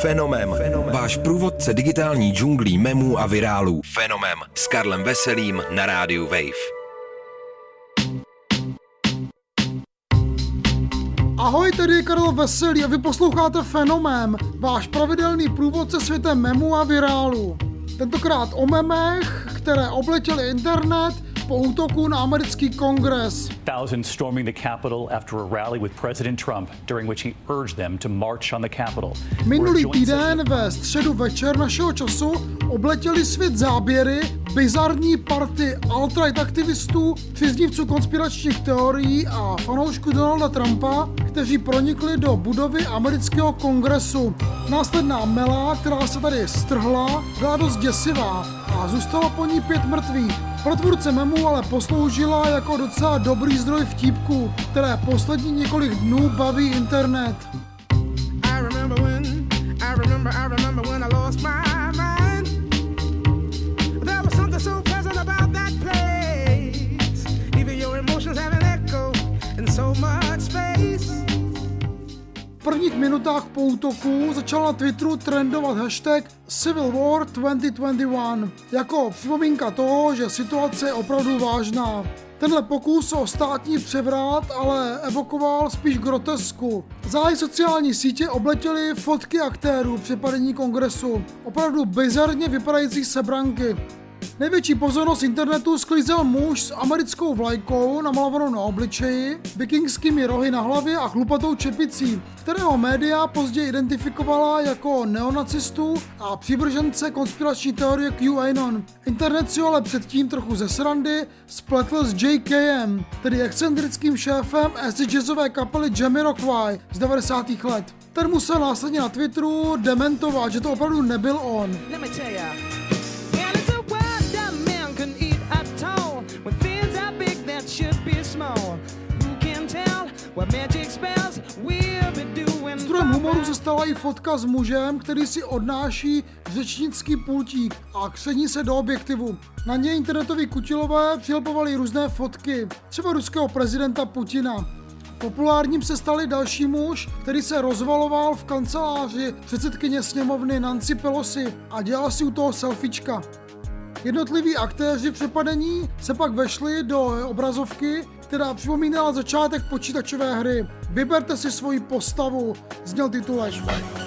Fenomem. Fenomem. Váš průvodce digitální džunglí memů a virálů. Fenomem. S Karlem Veselým na rádiu Wave. Ahoj, tady je Karel Veselý a vy posloucháte Fenomem, váš pravidelný průvodce světem memů a virálu. Tentokrát o memech, které obletěly internet po útoku na americký kongres. Thousands storming the Capitol after a rally with President Trump, during which he urged them to march on the Capitol. Minulý týden ve středu večer našeho času obletěli svět záběry bizarní party alt-right aktivistů, příznivců konspiračních teorií a fanoušků Donalda Trumpa, kteří pronikli do budovy amerického kongresu. Následná mela, která se tady strhla, byla dost děsivá a zůstalo po ní pět mrtvých. Pro tvůrce memu ale posloužila jako docela dobrý zdroj vtípků, které poslední několik dnů baví internet. Minutách po útoku začal na Twitteru trendovat hashtag Civil War 2021 jako připomínka toho, že situace je opravdu vážná. Tenhle pokus o státní převrat ale evokoval spíš grotesku. Záhy sociální sítě obletěly fotky aktérů při padení kongresu. Opravdu bizarně vypadající sebranky. Největší pozornost internetu sklizel muž s americkou vlajkou namalovanou na obličeji, vikingskými rohy na hlavě a chlupatou čepicí, kterého média později identifikovala jako neonacistu a přivržence konspirační teorie QAnon. Internet si ale předtím trochu ze srandy spletl s JKM, tedy excentrickým šéfem acid jazzové kapely Jamiroquai z 90. let. Ten musel následně na Twitteru dementovat, že to opravdu nebyl on. Zdrojem humoru se stala i fotka s mužem, který si odnáší řečnický pultík a kření se do objektivu. Na něj internetoví kutilové přilepovali různé fotky, třeba ruského prezidenta Putina. Populárním se stali další muž, který se rozvaloval v kanceláři předsedkyně sněmovny Nancy Pelosi a dělal si u toho selfiečka. Jednotliví aktéři přepadení se pak vešli do obrazovky, která připomínala začátek počítačové hry. Vyberte si svoji postavu, zněl titulek.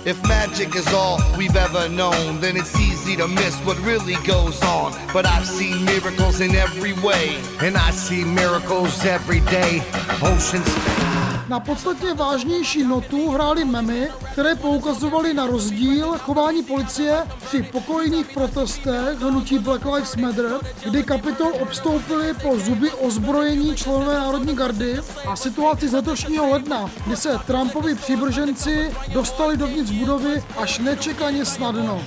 If magic is all we've ever known, then it's easy to miss what really goes on. But I've seen miracles in every way, and I see miracles every day. Oceans na podstatně vážnější notu hrály memy, které poukazovaly na rozdíl chování policie při pokojných protestech hnutí Black Lives Matter, kdy kapitol obstoupili po zuby ozbrojení členové Národní gardy a situaci z letošního ledna, kdy se Trumpovi přívrženci dostali dovnitř budovy až nečekaně snadno.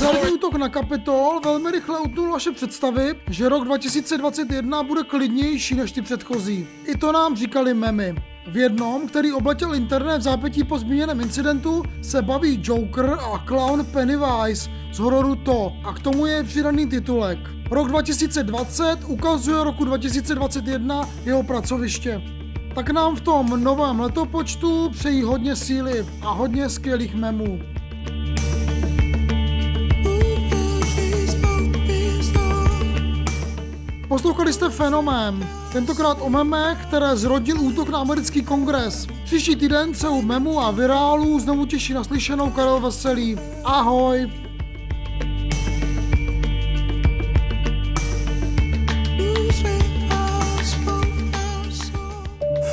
Bizarní útok na Kapitol velmi rychle utnul vaše představy, že rok 2021 bude klidnější než ty předchozí. I to nám říkali memy. V jednom, který obletěl internet v zápětí po zmíněném incidentu, se baví Joker a clown Pennywise z hororu To a k tomu je přidaný titulek. Rok 2020 ukazuje roku 2021 jeho pracoviště. Tak nám v tom novém letopočtu přejí hodně síly a hodně skvělých memů. Poslouchali jste Fenomén, tentokrát o memech, které zrodil útok na americký kongres. Příští týden se u memu a virálů znovu těší naslyšenou Karel Veselý. Ahoj!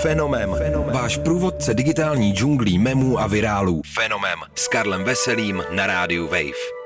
Fenomem. Fenomem. Váš průvodce digitální džunglí memů a virálů. Fenomem. S Karlem Veselým na rádiu Wave.